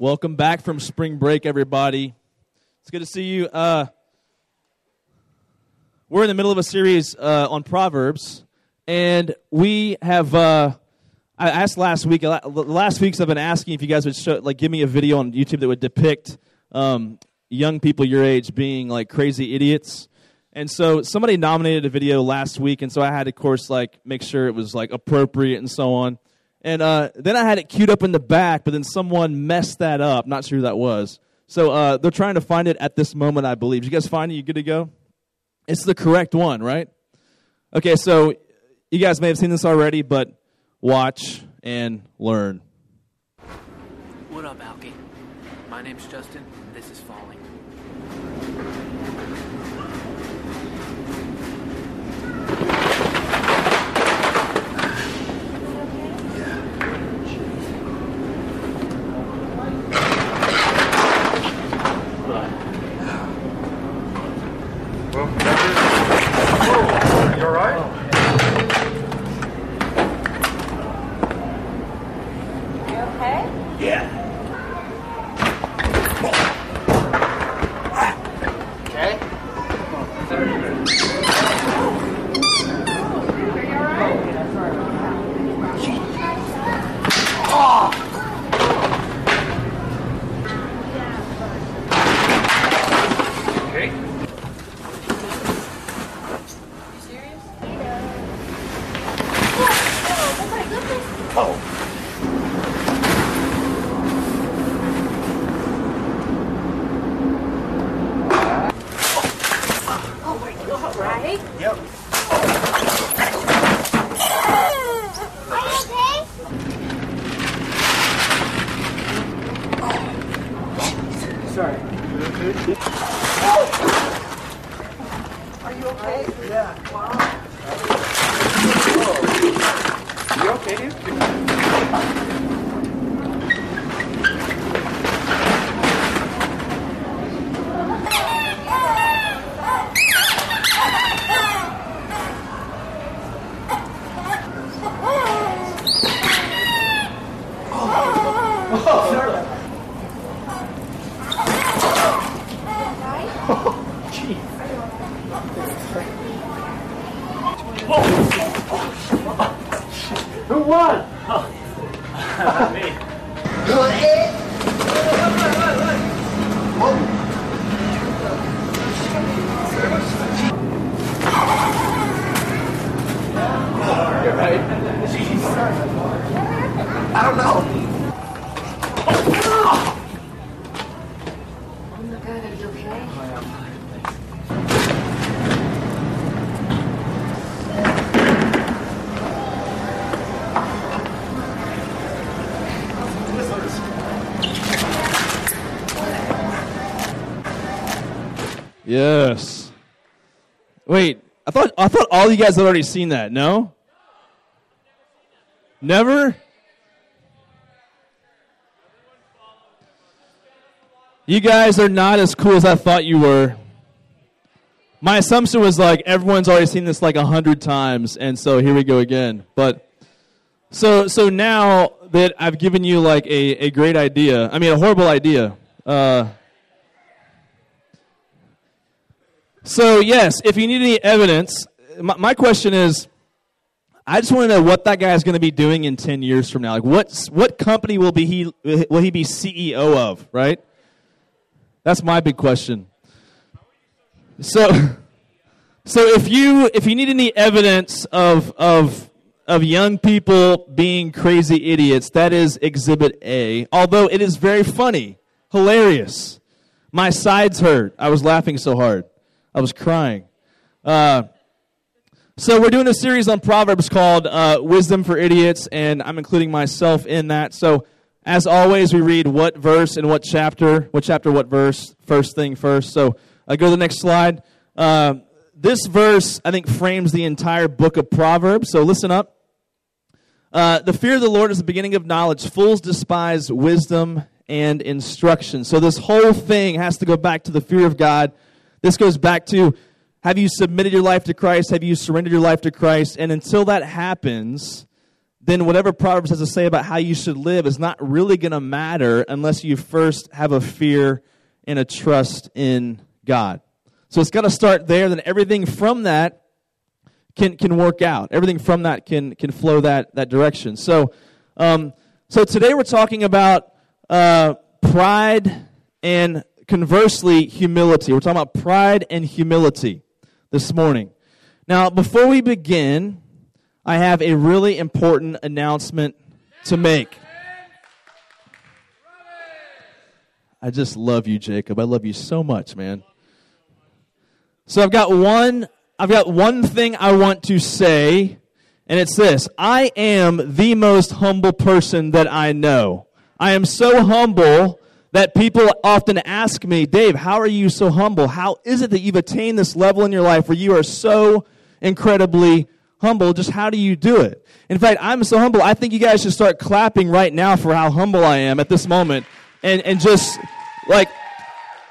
Welcome back from spring break, everybody. It's good to see you. Uh, we're in the middle of a series uh, on Proverbs, and we have. Uh, I asked last week. The last weeks I've been asking if you guys would show, like, give me a video on YouTube that would depict um, young people your age being like crazy idiots. And so somebody nominated a video last week, and so I had to, of course, like make sure it was like appropriate and so on. And uh, then I had it queued up in the back, but then someone messed that up. Not sure who that was. So uh, they're trying to find it at this moment, I believe. Did you guys find it? You good to go? It's the correct one, right? Okay, so you guys may have seen this already, but watch and learn. What up, Alki? My name's Justin. All you guys have already seen that. No. Never. You guys are not as cool as I thought you were. My assumption was like everyone's already seen this like a hundred times, and so here we go again. But so so now that I've given you like a, a great idea, I mean a horrible idea. Uh, So, yes, if you need any evidence, my, my question is I just want to know what that guy is going to be doing in 10 years from now. Like, what's, what company will, be he, will he be CEO of, right? That's my big question. So, so if you, if you need any evidence of, of, of young people being crazy idiots, that is Exhibit A. Although it is very funny, hilarious. My sides hurt. I was laughing so hard. I was crying. Uh, so we're doing a series on Proverbs called uh, "Wisdom for Idiots," and I'm including myself in that. So, as always, we read what verse and what chapter, what chapter, what verse, first thing first. So, I go to the next slide. Uh, this verse, I think, frames the entire book of Proverbs. So, listen up. Uh, the fear of the Lord is the beginning of knowledge. Fools despise wisdom and instruction. So, this whole thing has to go back to the fear of God. This goes back to have you submitted your life to Christ? Have you surrendered your life to Christ? And until that happens, then whatever Proverbs has to say about how you should live is not really going to matter unless you first have a fear and a trust in God. So it's got to start there, then everything from that can, can work out. Everything from that can, can flow that, that direction. So, um, so today we're talking about uh, pride and conversely humility. We're talking about pride and humility this morning. Now, before we begin, I have a really important announcement to make. I just love you, Jacob. I love you so much, man. So I've got one I've got one thing I want to say, and it's this. I am the most humble person that I know. I am so humble that people often ask me, Dave, how are you so humble? How is it that you've attained this level in your life where you are so incredibly humble? Just how do you do it? In fact, I'm so humble, I think you guys should start clapping right now for how humble I am at this moment. And, and just, like,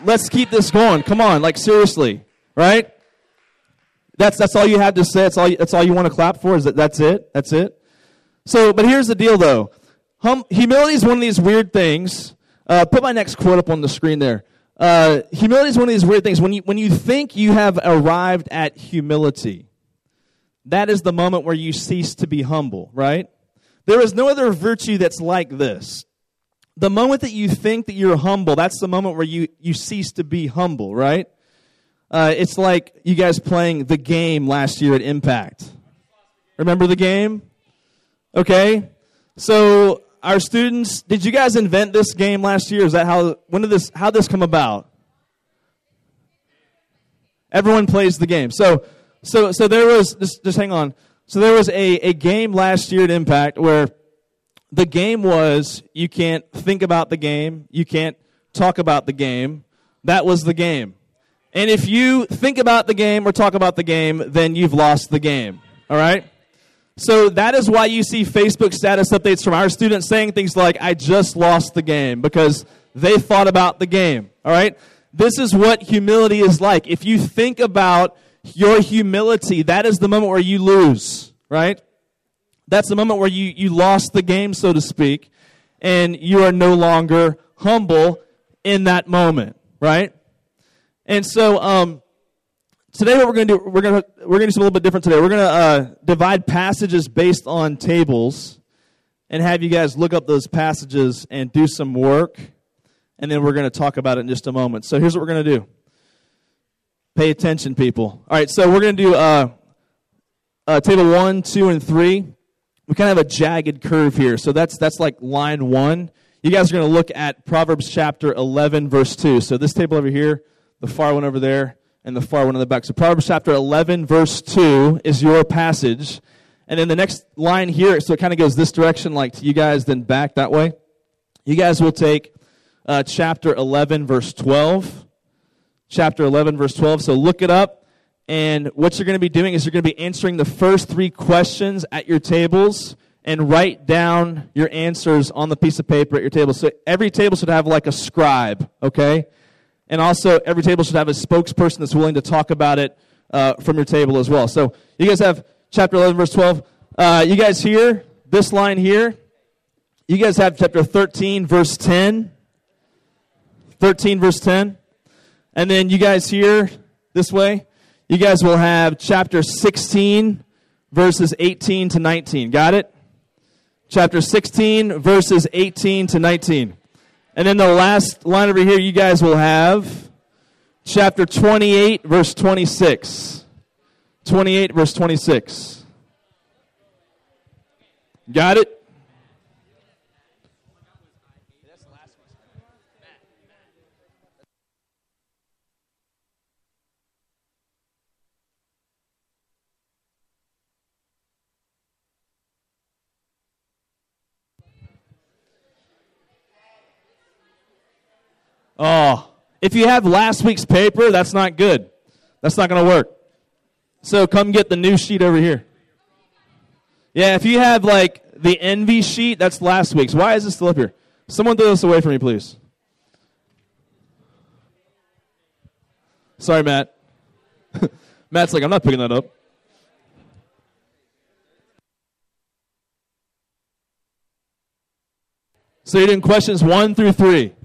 let's keep this going. Come on, like, seriously, right? That's, that's all you have to say. That's all, you, that's all you want to clap for is that that's it? That's it? So, but here's the deal though. Hum, humility is one of these weird things. Uh, put my next quote up on the screen there. Uh, humility is one of these weird things. When you, when you think you have arrived at humility, that is the moment where you cease to be humble, right? There is no other virtue that's like this. The moment that you think that you're humble, that's the moment where you, you cease to be humble, right? Uh, it's like you guys playing the game last year at Impact. Remember the game? Okay. So our students, did you guys invent this game last year? Is that how? When did this? How this come about? Everyone plays the game. So, so, so there was. Just, just hang on. So there was a, a game last year at Impact where the game was you can't think about the game, you can't talk about the game. That was the game. And if you think about the game or talk about the game, then you've lost the game. All right? So that is why you see Facebook status updates from our students saying things like, I just lost the game, because they thought about the game. All right? This is what humility is like. If you think about your humility, that is the moment where you lose, right? That's the moment where you, you lost the game, so to speak, and you are no longer humble in that moment, right? And so um, today, what we're going to do, we're going to we're going to do something a little bit different today. We're going to uh, divide passages based on tables, and have you guys look up those passages and do some work, and then we're going to talk about it in just a moment. So here's what we're going to do. Pay attention, people. All right, so we're going to do uh, uh, table one, two, and three. We kind of have a jagged curve here, so that's that's like line one. You guys are going to look at Proverbs chapter 11, verse 2. So this table over here the far one over there, and the far one in the back. So Proverbs chapter 11, verse 2 is your passage. And then the next line here, so it kind of goes this direction, like to you guys, then back that way. You guys will take uh, chapter 11, verse 12. Chapter 11, verse 12. So look it up. And what you're going to be doing is you're going to be answering the first three questions at your tables and write down your answers on the piece of paper at your table. So every table should have like a scribe, okay? And also, every table should have a spokesperson that's willing to talk about it uh, from your table as well. So, you guys have chapter 11, verse 12. Uh, you guys here, this line here, you guys have chapter 13, verse 10. 13, verse 10. And then you guys here, this way, you guys will have chapter 16, verses 18 to 19. Got it? Chapter 16, verses 18 to 19. And then the last line over here, you guys will have chapter 28, verse 26. 28, verse 26. Got it? Oh, if you have last week's paper, that's not good. That's not going to work. So come get the new sheet over here. Yeah, if you have like the envy sheet, that's last week's. Why is this still up here? Someone throw this away from me, please. Sorry, Matt. Matt's like, I'm not picking that up. So you're doing questions one through three.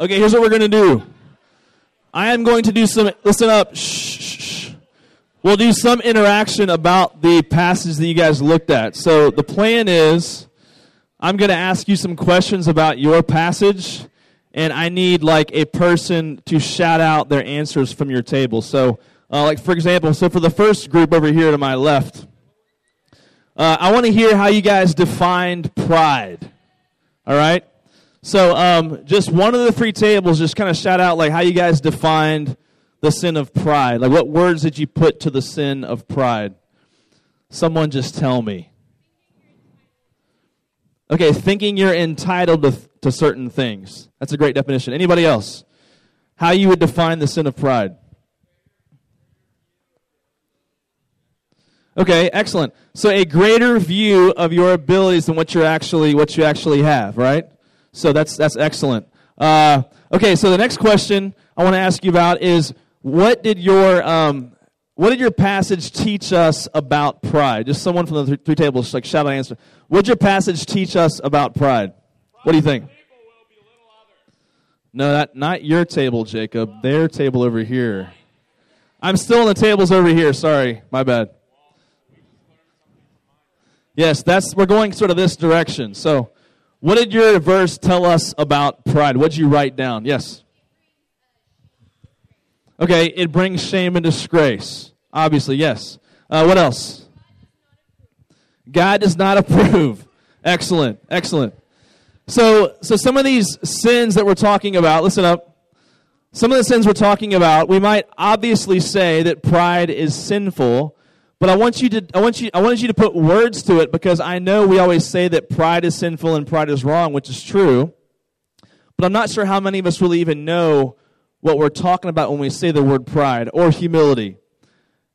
Okay, here's what we're going to do. I am going to do some, listen up. Shh, shh, shh. We'll do some interaction about the passage that you guys looked at. So the plan is I'm going to ask you some questions about your passage, and I need like a person to shout out their answers from your table. So, uh, like for example, so for the first group over here to my left, uh, I want to hear how you guys defined pride. All right? So, um, just one of the three tables, just kind of shout out like how you guys defined the sin of pride. Like, what words did you put to the sin of pride? Someone just tell me. Okay, thinking you're entitled to, to certain things. That's a great definition. Anybody else? How you would define the sin of pride? Okay, excellent. So a greater view of your abilities than what you're actually what you actually have, right? So that's that's excellent. Uh, okay, so the next question I want to ask you about is what did your um, what did your passage teach us about pride? Just someone from the th- three tables, like shout out answer. What did your passage teach us about pride? What do you think? No, that not your table, Jacob. Their table over here. I'm still on the tables over here. Sorry, my bad. Yes, that's we're going sort of this direction. So, what did your verse tell us about pride? What did you write down? Yes. Okay, it brings shame and disgrace. Obviously, yes. Uh, what else? God does not approve. Excellent, excellent. So, so some of these sins that we're talking about, listen up. Some of the sins we're talking about, we might obviously say that pride is sinful, but I want you to, I want you, I wanted you to put words to it because I know we always say that pride is sinful and pride is wrong, which is true. But I'm not sure how many of us really even know what we're talking about when we say the word pride or humility.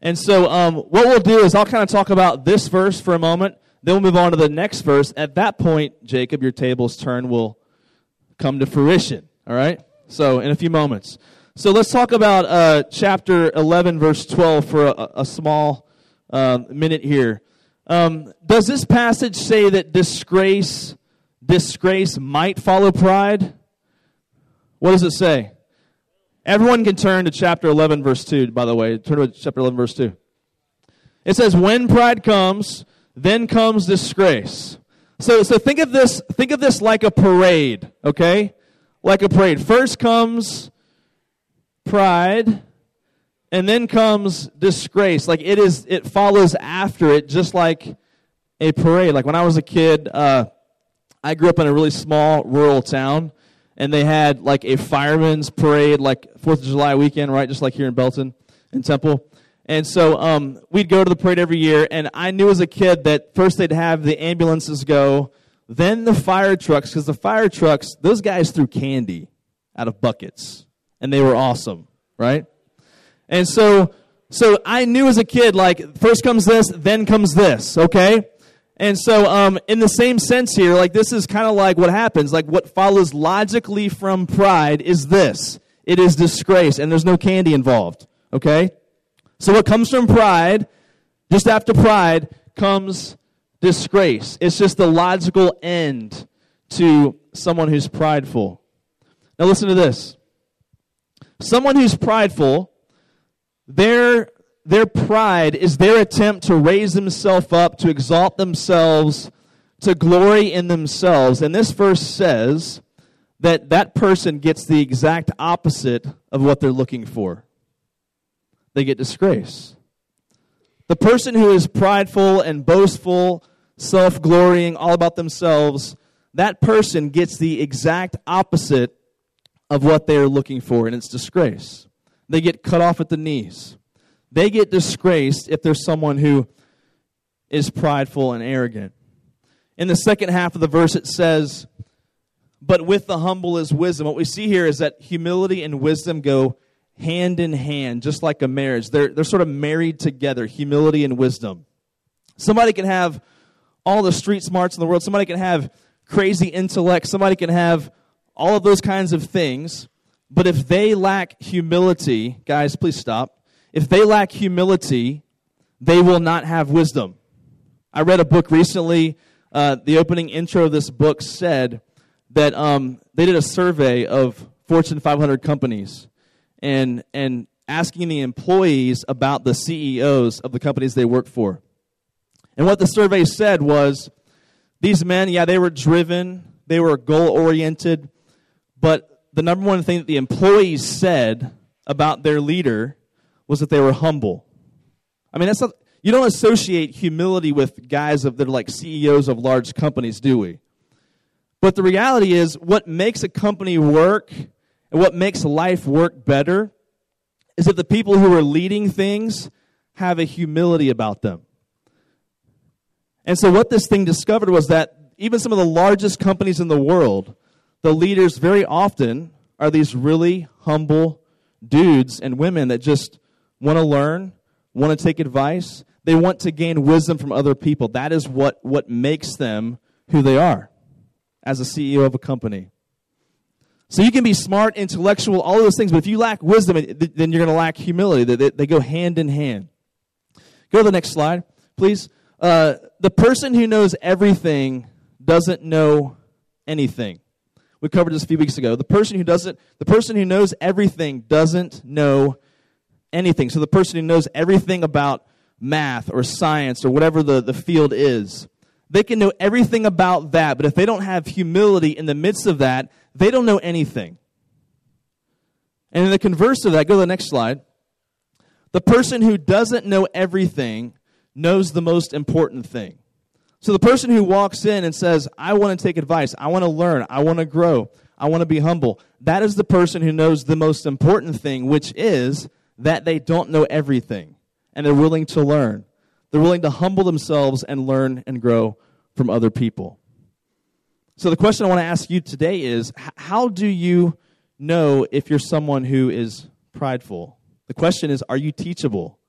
And so, um, what we'll do is I'll kind of talk about this verse for a moment. Then we'll move on to the next verse. At that point, Jacob, your table's turn will come to fruition. All right? So, in a few moments. So, let's talk about uh, chapter 11, verse 12 for a, a small uh, minute here. Um, does this passage say that disgrace, disgrace might follow pride? What does it say? Everyone can turn to chapter 11, verse 2, by the way. Turn to chapter 11, verse 2. It says, When pride comes, then comes disgrace. So, so think of this, think of this like a parade, okay? Like a parade. First comes pride, and then comes disgrace. Like it is, it follows after it, just like a parade. Like when I was a kid, uh, I grew up in a really small rural town, and they had like a fireman's parade, like Fourth of July weekend, right? Just like here in Belton and Temple. And so um, we'd go to the parade every year, and I knew as a kid that first they'd have the ambulances go, then the fire trucks, because the fire trucks, those guys threw candy out of buckets, and they were awesome, right? And so, so I knew as a kid, like first comes this, then comes this, okay? And so, um, in the same sense here, like this is kind of like what happens. Like what follows logically from pride is this: it is disgrace, and there's no candy involved. Okay. So what comes from pride, just after pride, comes disgrace. It's just the logical end to someone who's prideful. Now listen to this. Someone who's prideful, their, their pride is their attempt to raise themselves up, to exalt themselves, to glory in themselves. And this verse says that that person gets the exact opposite of what they're looking for they get disgrace. The person who is prideful and boastful, self glorying, all about themselves, that person gets the exact opposite of what they are looking for, and it's disgrace. They get cut off at the knees. They get disgraced if there's someone who is prideful and arrogant. In the second half of the verse, it says, But with the humble is wisdom. What we see here is that humility and wisdom go hand in hand, just like a marriage. They're, they're sort of married together, humility and wisdom. Somebody can have all the street smarts in the world, somebody can have crazy intellect, somebody can have all of those kinds of things. But if they lack humility, guys, please stop. If they lack humility, they will not have wisdom. I read a book recently. Uh, the opening intro of this book said that um, they did a survey of Fortune 500 companies and, and asking the employees about the CEOs of the companies they work for. And what the survey said was these men, yeah, they were driven, they were goal oriented, but the number one thing that the employees said about their leader was that they were humble. I mean, that's not, you don't associate humility with guys of, that are like CEOs of large companies, do we? But the reality is, what makes a company work and what makes life work better is that the people who are leading things have a humility about them. And so, what this thing discovered was that even some of the largest companies in the world, the leaders very often are these really humble dudes and women that just want to learn, want to take advice. They want to gain wisdom from other people. That is what, what makes them who they are as a CEO of a company. So you can be smart, intellectual, all those things, but if you lack wisdom, then you're going to lack humility. They, they go hand in hand. Go to the next slide, please. Uh, the person who knows everything doesn't know anything. We covered this a few weeks ago. The person who doesn't, the person who knows everything doesn't know anything. So the person who knows everything about math or science or whatever the, the field is, they can know everything about that, but if they don't have humility in the midst of that, they don't know anything. And in the converse of that, go to the next slide. The person who doesn't know everything knows the most important thing. So the person who walks in and says, I want to take advice, I want to learn, I want to grow, I want to be humble, that is the person who knows the most important thing, which is that they don't know everything and they're willing to learn. They're willing to humble themselves and learn and grow from other people. So, the question I want to ask you today is how do you know if you're someone who is prideful? The question is are you teachable?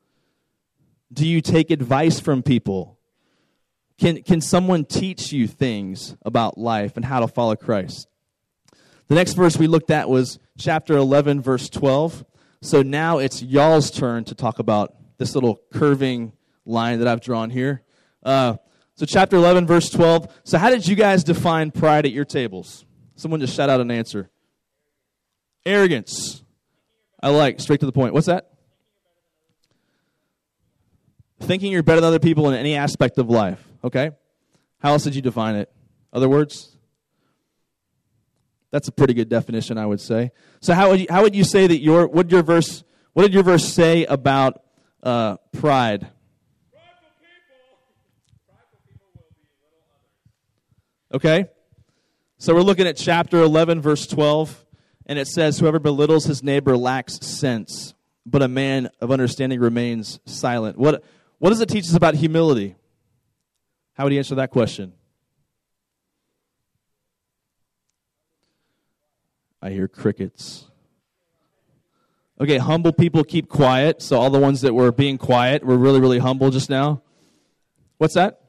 Do you take advice from people? Can, can someone teach you things about life and how to follow Christ? The next verse we looked at was chapter 11, verse 12. So now it's y'all's turn to talk about this little curving line that I've drawn here. Uh, so, chapter 11, verse 12. So, how did you guys define pride at your tables? Someone just shout out an answer. Arrogance. I like, straight to the point. What's that? Thinking you're better than other people in any aspect of life. Okay? How else did you define it? Other words? That's a pretty good definition, I would say. So, how would you, how would you say that your what your verse what did your verse say about uh, pride? Okay? So we're looking at chapter 11, verse 12, and it says, Whoever belittles his neighbor lacks sense, but a man of understanding remains silent. What, what does it teach us about humility? How would you answer that question? I hear crickets. Okay, humble people keep quiet. So all the ones that were being quiet were really, really humble just now. What's that?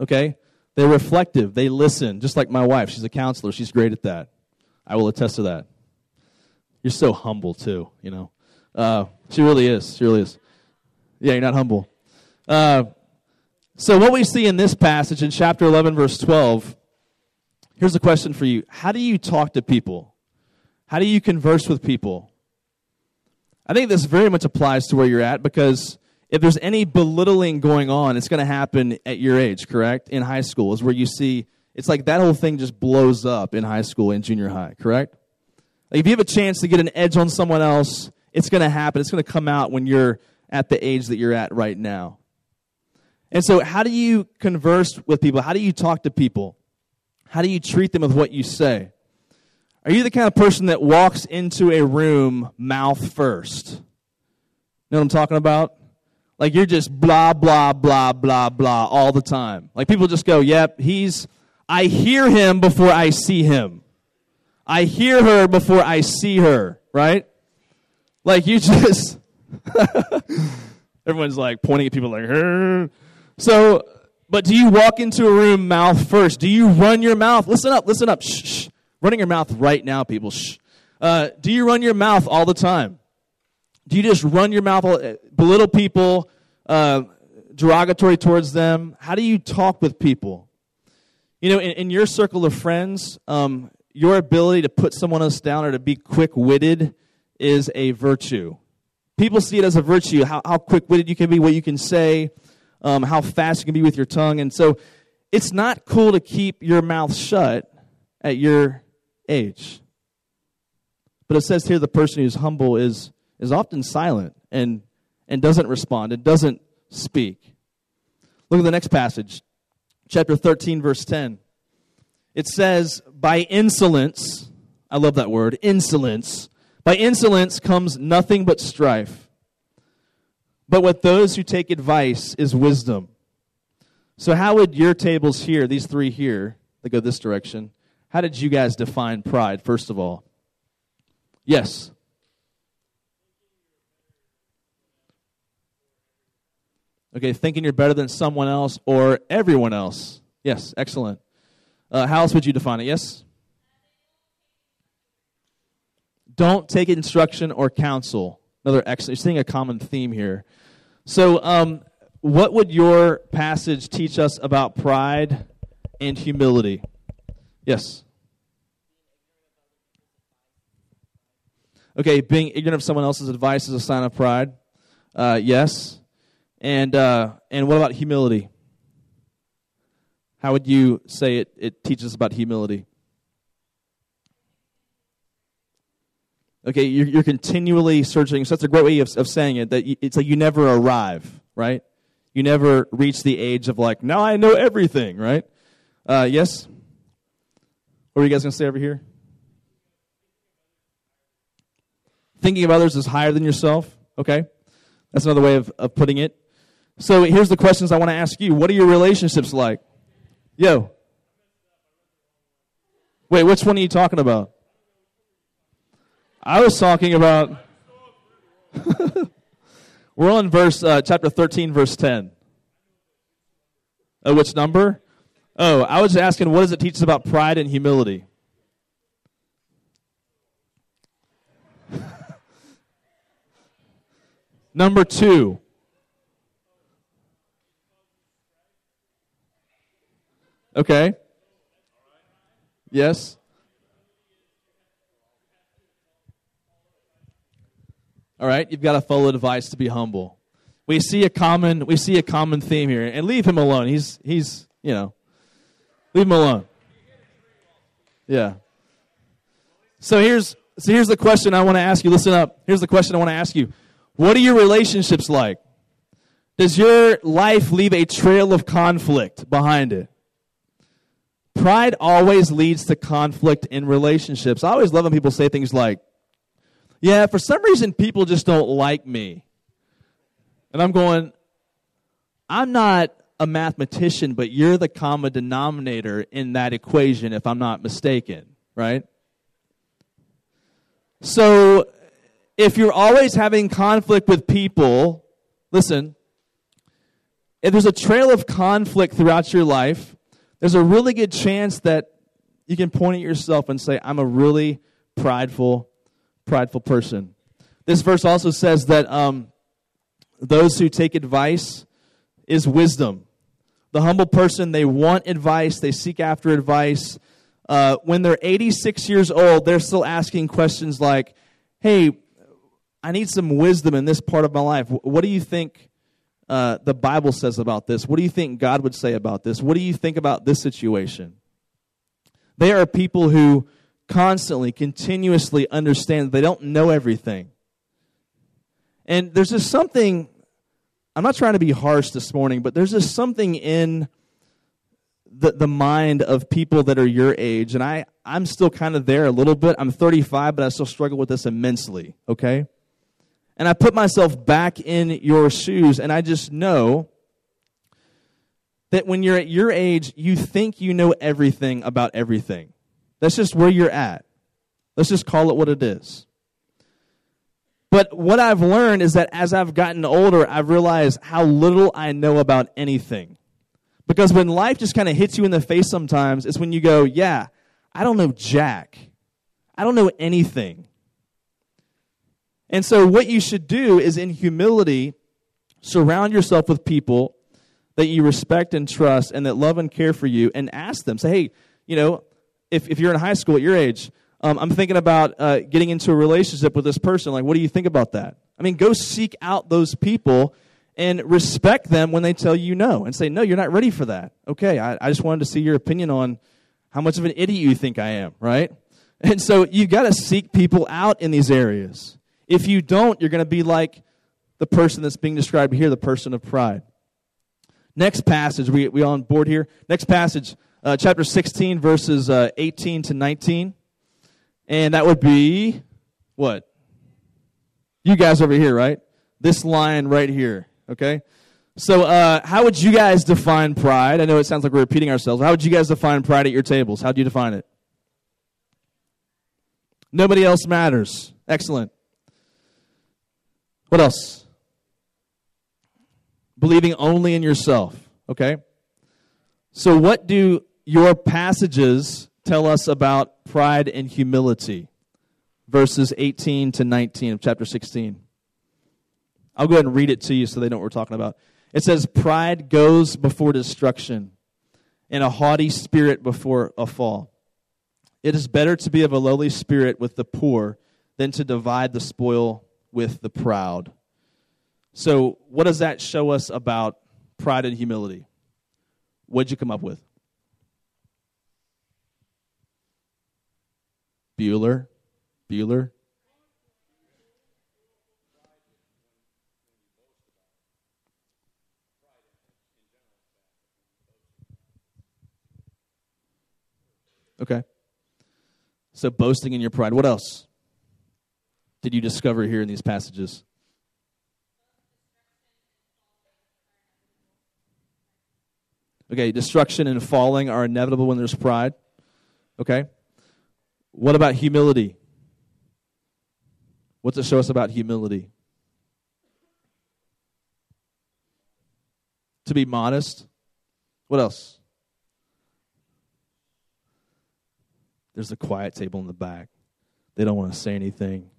Okay. They're reflective. They listen, just like my wife. She's a counselor. She's great at that. I will attest to that. You're so humble, too, you know. Uh, she really is. She really is. Yeah, you're not humble. Uh, so, what we see in this passage in chapter 11, verse 12, here's a question for you How do you talk to people? How do you converse with people? I think this very much applies to where you're at because if there's any belittling going on, it's going to happen at your age, correct? In high school is where you see it's like that whole thing just blows up in high school and junior high, correct? Like if you have a chance to get an edge on someone else, it's going to happen. It's going to come out when you're at the age that you're at right now. And so, how do you converse with people? How do you talk to people? How do you treat them with what you say? Are you the kind of person that walks into a room mouth first? You know what I'm talking about? Like you're just blah, blah, blah, blah, blah all the time. Like people just go, yep, he's, I hear him before I see him. I hear her before I see her, right? Like you just, everyone's like pointing at people like, her. So, but do you walk into a room mouth first? Do you run your mouth? Listen up, listen up. Shh, shh. Running your mouth right now, people. Shh. Uh, do you run your mouth all the time? Do you just run your mouth, all, belittle people, uh, derogatory towards them? How do you talk with people? You know, in, in your circle of friends, um, your ability to put someone else down or to be quick witted is a virtue. People see it as a virtue, how, how quick witted you can be, what you can say, um, how fast you can be with your tongue. And so it's not cool to keep your mouth shut at your age. But it says here the person who's humble is, is often silent and, and doesn't respond and doesn't speak. Look at the next passage, chapter 13, verse 10. It says, By insolence, I love that word, insolence. By insolence comes nothing but strife. But with those who take advice is wisdom. So, how would your tables here, these three here, that go this direction, how did you guys define pride, first of all? Yes. Okay, thinking you're better than someone else or everyone else. Yes, excellent. Uh, how else would you define it? Yes? Don't take instruction or counsel. Another excellent. You're seeing a common theme here. So, um, what would your passage teach us about pride and humility? Yes. Okay, being ignorant of someone else's advice is a sign of pride. Uh, yes. And uh, and what about humility? How would you say it, it teaches about humility? Okay, you're, you're continually searching. So that's a great way of, of saying it. That you, it's like you never arrive, right? You never reach the age of like, now I know everything, right? Uh, yes. What are you guys gonna say over here? Thinking of others is higher than yourself. Okay, that's another way of, of putting it. So here's the questions I want to ask you. What are your relationships like? Yo. Wait, which one are you talking about? I was talking about. We're on verse uh, chapter thirteen, verse ten. Uh, which number? Oh, I was asking, what does it teach us about pride and humility? Number two. Okay. Yes. All right, you've got to follow advice to be humble. We see a common we see a common theme here, and leave him alone. He's he's you know, leave him alone. Yeah. So here's so here's the question I want to ask you. Listen up. Here's the question I want to ask you. What are your relationships like? Does your life leave a trail of conflict behind it? Pride always leads to conflict in relationships. I always love when people say things like, yeah, for some reason people just don't like me. And I'm going, I'm not a mathematician, but you're the common denominator in that equation, if I'm not mistaken, right? So if you're always having conflict with people, listen, if there's a trail of conflict throughout your life, there's a really good chance that you can point at yourself and say, I'm a really prideful, prideful person. This verse also says that um, those who take advice is wisdom. The humble person, they want advice, they seek after advice. Uh, when they're 86 years old, they're still asking questions like, hey, I need some wisdom in this part of my life. What do you think uh, the Bible says about this? What do you think God would say about this? What do you think about this situation? They are people who constantly, continuously understand they don't know everything. And there's just something, I'm not trying to be harsh this morning, but there's just something in the, the mind of people that are your age. And I, I'm still kind of there a little bit. I'm 35, but I still struggle with this immensely, okay? And I put myself back in your shoes, and I just know that when you're at your age, you think you know everything about everything. That's just where you're at. Let's just call it what it is. But what I've learned is that as I've gotten older, I've realized how little I know about anything. Because when life just kind of hits you in the face sometimes, it's when you go, yeah, I don't know Jack. I don't know anything. And so, what you should do is in humility, surround yourself with people that you respect and trust and that love and care for you, and ask them, say, hey, you know, if, if you're in high school at your age, um, I'm thinking about uh, getting into a relationship with this person. Like, what do you think about that? I mean, go seek out those people and respect them when they tell you no and say, no, you're not ready for that. Okay, I, I just wanted to see your opinion on how much of an idiot you think I am, right? And so you've got to seek people out in these areas. If you don't, you're going to be like the person that's being described here, the person of pride. Next passage, we, we on board here? Next passage, uh, chapter 16, verses uh, 18 to 19. And that would be what? You guys over here, right? This line right here, okay? So, uh, how would you guys define pride? I know it sounds like we're repeating ourselves. How would you guys define pride at your tables? How do you define it? Nobody else matters. Excellent. What else? Believing only in yourself. Okay? So, what do your passages tell us about pride and humility? Verses 18 to 19 of chapter 16. I'll go ahead and read it to you so they know what we're talking about. It says, Pride goes before destruction, and a haughty spirit before a fall. It is better to be of a lowly spirit with the poor than to divide the spoil with the proud. So, what does that show us about pride and humility? What'd you come up with? Bueller? Bueller? Okay. So boasting in your pride. What else did you discover here in these passages? Okay, destruction and falling are inevitable when there's pride. Okay. What about humility? What's it show us about humility? To be modest. What else? There's a quiet table in the back. They don't want to say anything.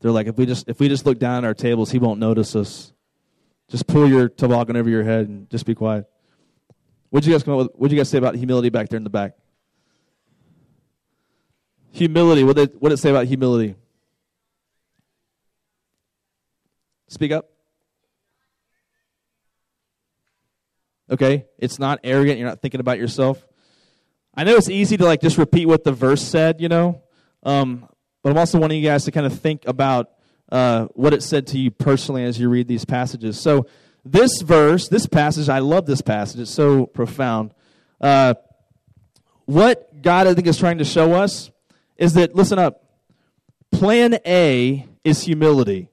They're like, if we just if we just look down at our tables, he won't notice us. Just pull your toboggan over your head and just be quiet. What'd you guys come up with? What'd you guys say about humility back there in the back? Humility. What did, what did it say about humility? Speak up. Okay, it's not arrogant. You're not thinking about yourself. I know it's easy to like just repeat what the verse said, you know, um, but I'm also wanting you guys to kind of think about uh, what it said to you personally as you read these passages. So this verse, this passage, I love this passage. It's so profound. Uh, what God I think is trying to show us is that listen up. Plan A is humility.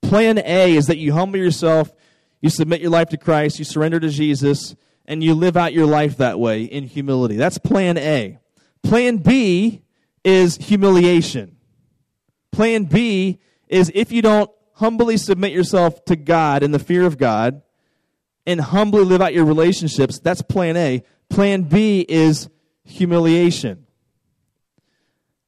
Plan A is that you humble yourself, you submit your life to Christ, you surrender to Jesus and you live out your life that way in humility. That's plan A. Plan B is humiliation. Plan B is if you don't humbly submit yourself to God in the fear of God and humbly live out your relationships, that's plan A. Plan B is humiliation.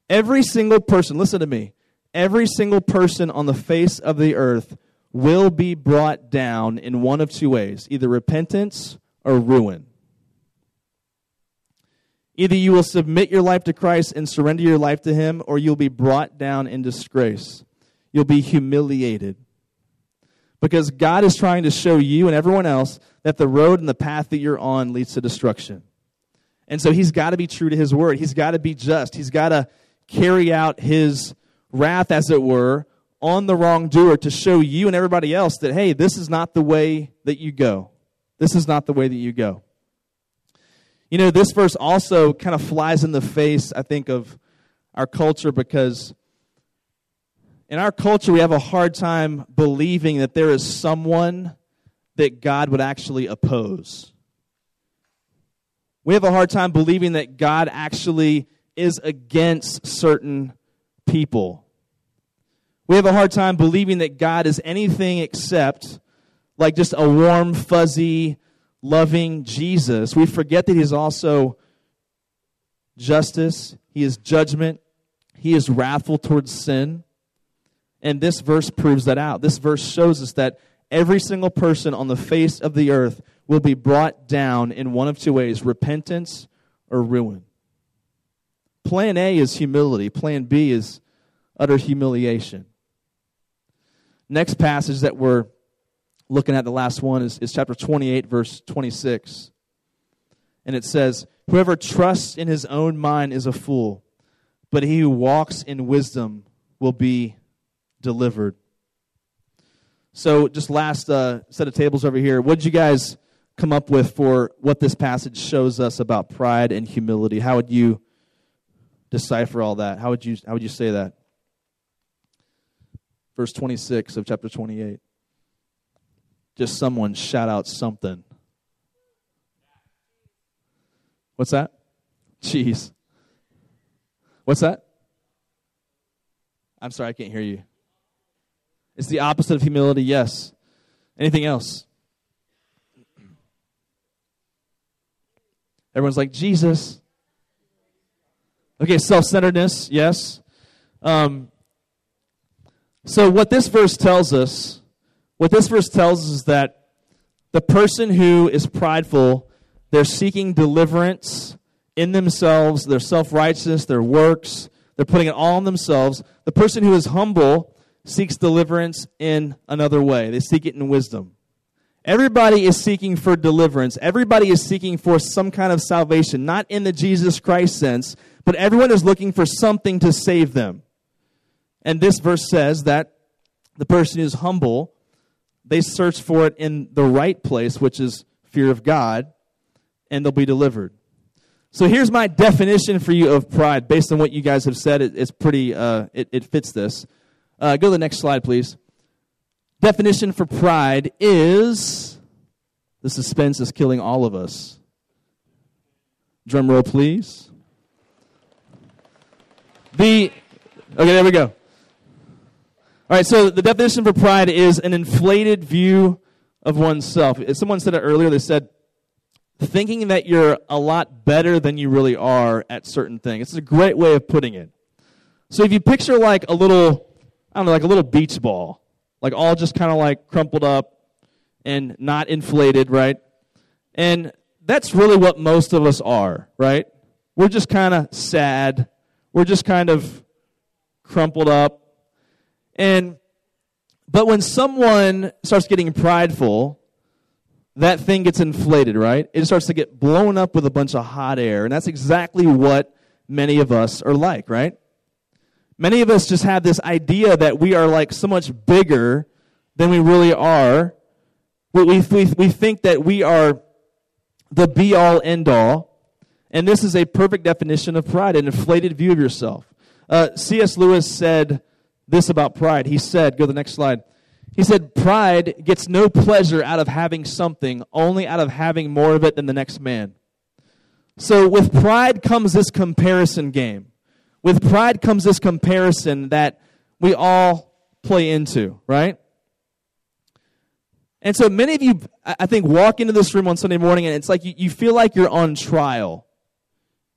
Every single person, listen to me, every single person on the face of the earth will be brought down in one of two ways either repentance or ruin. Either you will submit your life to Christ and surrender your life to Him, or you'll be brought down in disgrace. You'll be humiliated. Because God is trying to show you and everyone else that the road and the path that you're on leads to destruction. And so He's got to be true to His word. He's got to be just. He's got to carry out His wrath, as it were, on the wrongdoer to show you and everybody else that, hey, this is not the way that you go. This is not the way that you go. You know, this verse also kind of flies in the face, I think, of our culture because in our culture we have a hard time believing that there is someone that God would actually oppose. We have a hard time believing that God actually is against certain people. We have a hard time believing that God is anything except like just a warm, fuzzy, loving Jesus, we forget that He is also justice, He is judgment, He is wrathful towards sin. And this verse proves that out. This verse shows us that every single person on the face of the earth will be brought down in one of two ways repentance or ruin. Plan A is humility, plan B is utter humiliation. Next passage that we're looking at, the last one, is, is chapter 28, verse 26. And it says, Whoever trusts in his own mind is a fool, but he who walks in wisdom will be delivered. So, just last uh, set of tables over here. What did you guys come up with for what this passage shows us about pride and humility? How would you decipher all that? How would you how would you say that? Verse 26 of chapter 28. Just someone shout out something. What's that? Cheese. What's that? I'm sorry, I can't hear you. It's the opposite of humility, yes. Anything else? Everyone's like, Jesus. Okay, self centeredness, yes. Um, so, what this verse tells us, what this verse tells us is that the person who is prideful, they're seeking deliverance in themselves, their self righteousness, their works, they're putting it all on themselves. The person who is humble seeks deliverance in another way, they seek it in wisdom. Everybody is seeking for deliverance. Everybody is seeking for some kind of salvation, not in the Jesus Christ sense, but everyone is looking for something to save them. And this verse says that the person who is humble, they search for it in the right place, which is fear of God, and they'll be delivered. So here's my definition for you of pride, based on what you guys have said. It, it's pretty, uh, it, it fits this. Uh, go to the next slide, please definition for pride is the suspense is killing all of us. Drum roll, please. The okay, there we go. All right, so the definition for pride is an inflated view of oneself. Someone said it earlier. They said thinking that you're a lot better than you really are at certain things. It's a great way of putting it. So if you picture like a little, I don't know, like a little beach ball, like all just kind of like crumpled up and not inflated, right? And that's really what most of us are, right? We're just kind of sad. We're just kind of crumpled up. And but when someone starts getting prideful, that thing gets inflated, right? It starts to get blown up with a bunch of hot air. And that's exactly what many of us are like, right? Many of us just have this idea that we are like so much bigger than we really are. We, we, we think that we are the be all end all. And this is a perfect definition of pride, an inflated view of yourself. Uh, C.S. Lewis said this about pride. He said, go to the next slide. He said, Pride gets no pleasure out of having something, only out of having more of it than the next man. So with pride comes this comparison game. With pride comes this comparison that we all play into, right? And so many of you, I think, walk into this room on Sunday morning and it's like you, you feel like you're on trial.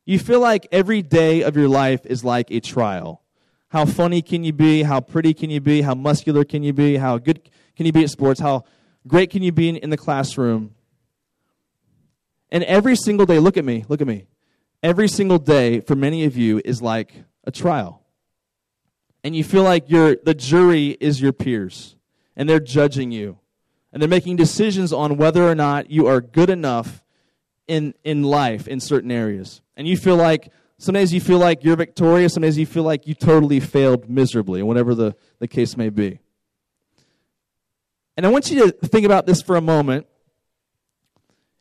You feel like every day of your life is like a trial. How funny can you be? How pretty can you be? How muscular can you be? How good can you be at sports? How great can you be in, in the classroom? And every single day, look at me, look at me every single day for many of you is like a trial. And you feel like you the jury is your peers and they're judging you. And they're making decisions on whether or not you are good enough in, in life in certain areas. And you feel like some days you feel like you're victorious, some days you feel like you totally failed miserably, whatever the, the case may be. And I want you to think about this for a moment.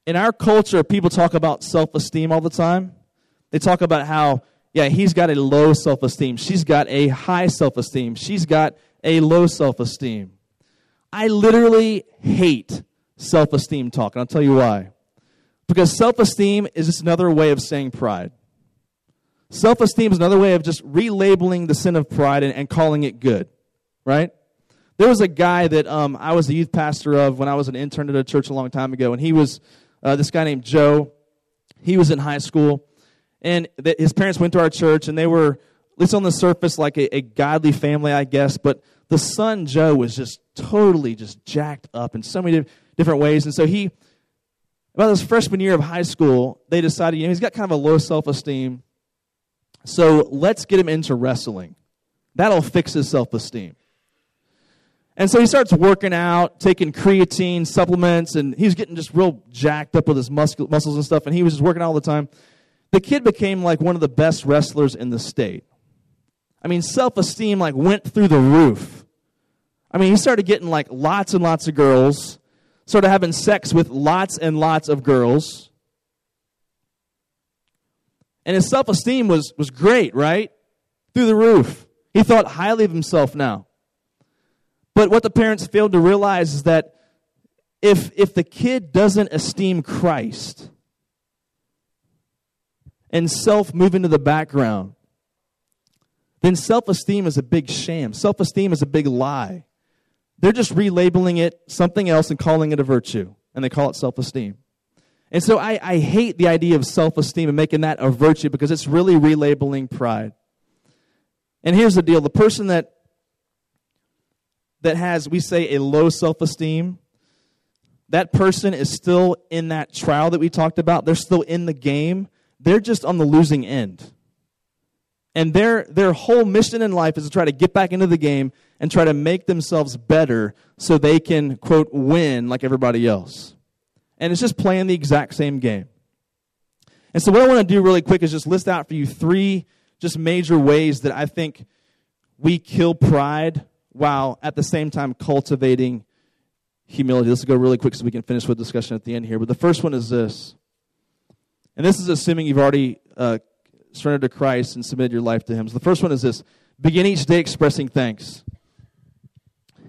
In our culture, people talk about self esteem all the time. They talk about how, yeah, he's got a low self esteem. She's got a high self esteem. She's got a low self esteem. I literally hate self esteem talk, and I'll tell you why. Because self esteem is just another way of saying pride. Self esteem is another way of just relabeling the sin of pride and, and calling it good, right? There was a guy that um, I was the youth pastor of when I was an intern at a church a long time ago, and he was uh, this guy named Joe. He was in high school, and his parents went to our church and they were at least on the surface, like a, a godly family, I guess. But the son, Joe, was just totally just jacked up in so many different ways. And so he, about his freshman year of high school, they decided, you know, he's got kind of a low self esteem. So let's get him into wrestling. That'll fix his self esteem. And so he starts working out, taking creatine supplements, and he's getting just real jacked up with his muscle, muscles and stuff, and he was just working out all the time. The kid became like one of the best wrestlers in the state. I mean, self esteem like went through the roof. I mean, he started getting like lots and lots of girls, started having sex with lots and lots of girls. And his self esteem was, was great, right? Through the roof. He thought highly of himself now. But what the parents failed to realize is that if, if the kid doesn't esteem Christ and self move into the background, then self esteem is a big sham. Self esteem is a big lie. They're just relabeling it something else and calling it a virtue, and they call it self esteem. And so I, I hate the idea of self esteem and making that a virtue because it's really relabeling pride. And here's the deal the person that that has, we say, a low self esteem, that person is still in that trial that we talked about. They're still in the game. They're just on the losing end. And their, their whole mission in life is to try to get back into the game and try to make themselves better so they can, quote, win like everybody else. And it's just playing the exact same game. And so, what I want to do really quick is just list out for you three just major ways that I think we kill pride while at the same time cultivating humility. Let's go really quick so we can finish with discussion at the end here. But the first one is this, and this is assuming you've already uh, surrendered to Christ and submitted your life to Him. So the first one is this: begin each day expressing thanks.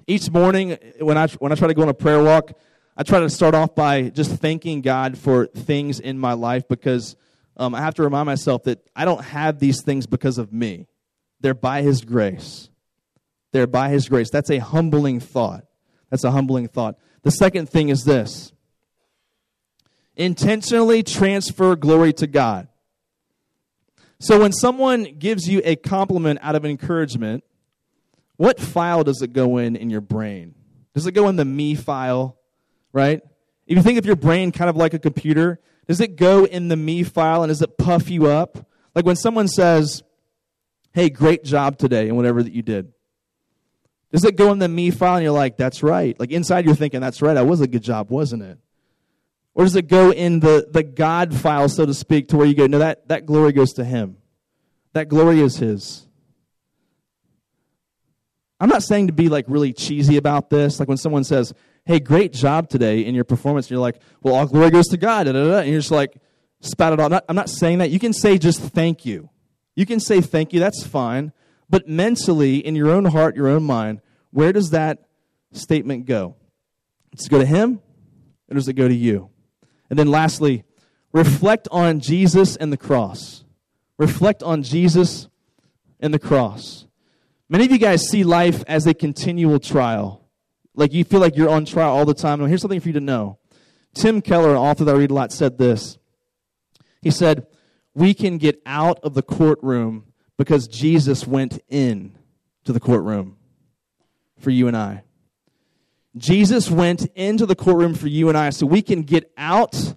Each morning, when I when I try to go on a prayer walk, I try to start off by just thanking God for things in my life because um, I have to remind myself that I don't have these things because of me; they're by His grace They're by his grace. That's a humbling thought. That's a humbling thought. The second thing is this intentionally transfer glory to God. So when someone gives you a compliment out of encouragement, what file does it go in in your brain? Does it go in the me file, right? If you think of your brain kind of like a computer, does it go in the me file and does it puff you up? Like when someone says, hey, great job today, and whatever that you did. Does it go in the me file and you're like, that's right? Like inside you're thinking, that's right, that was a good job, wasn't it? Or does it go in the, the God file, so to speak, to where you go, no, that, that glory goes to Him. That glory is His. I'm not saying to be like really cheesy about this. Like when someone says, hey, great job today in your performance, and you're like, well, all glory goes to God, da, da, da, and you're just like, spat it all. I'm not, I'm not saying that. You can say just thank you. You can say thank you, that's fine. But mentally, in your own heart, your own mind, where does that statement go? Does it go to him or does it go to you? And then lastly, reflect on Jesus and the cross. Reflect on Jesus and the cross. Many of you guys see life as a continual trial. Like you feel like you're on trial all the time. Well, here's something for you to know. Tim Keller, an author that I read a lot, said this. He said, We can get out of the courtroom because Jesus went in to the courtroom for you and I. Jesus went into the courtroom for you and I so we can get out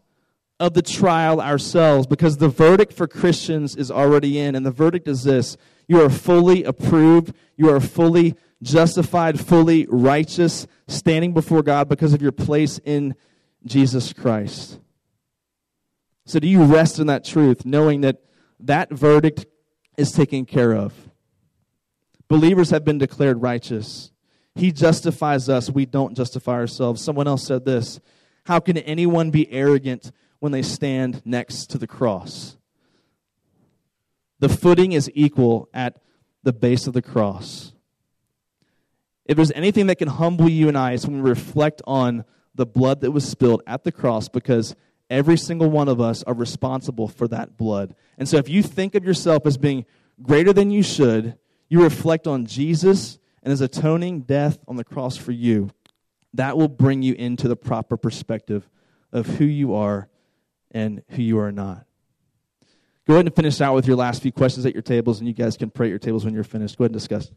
of the trial ourselves because the verdict for Christians is already in. And the verdict is this you are fully approved, you are fully justified, fully righteous, standing before God because of your place in Jesus Christ. So, do you rest in that truth, knowing that that verdict is taken care of. Believers have been declared righteous. He justifies us. We don't justify ourselves. Someone else said this How can anyone be arrogant when they stand next to the cross? The footing is equal at the base of the cross. If there's anything that can humble you and I, it's when we reflect on the blood that was spilled at the cross because Every single one of us are responsible for that blood. And so if you think of yourself as being greater than you should, you reflect on Jesus and his atoning death on the cross for you. That will bring you into the proper perspective of who you are and who you are not. Go ahead and finish out with your last few questions at your tables, and you guys can pray at your tables when you're finished. Go ahead and discuss.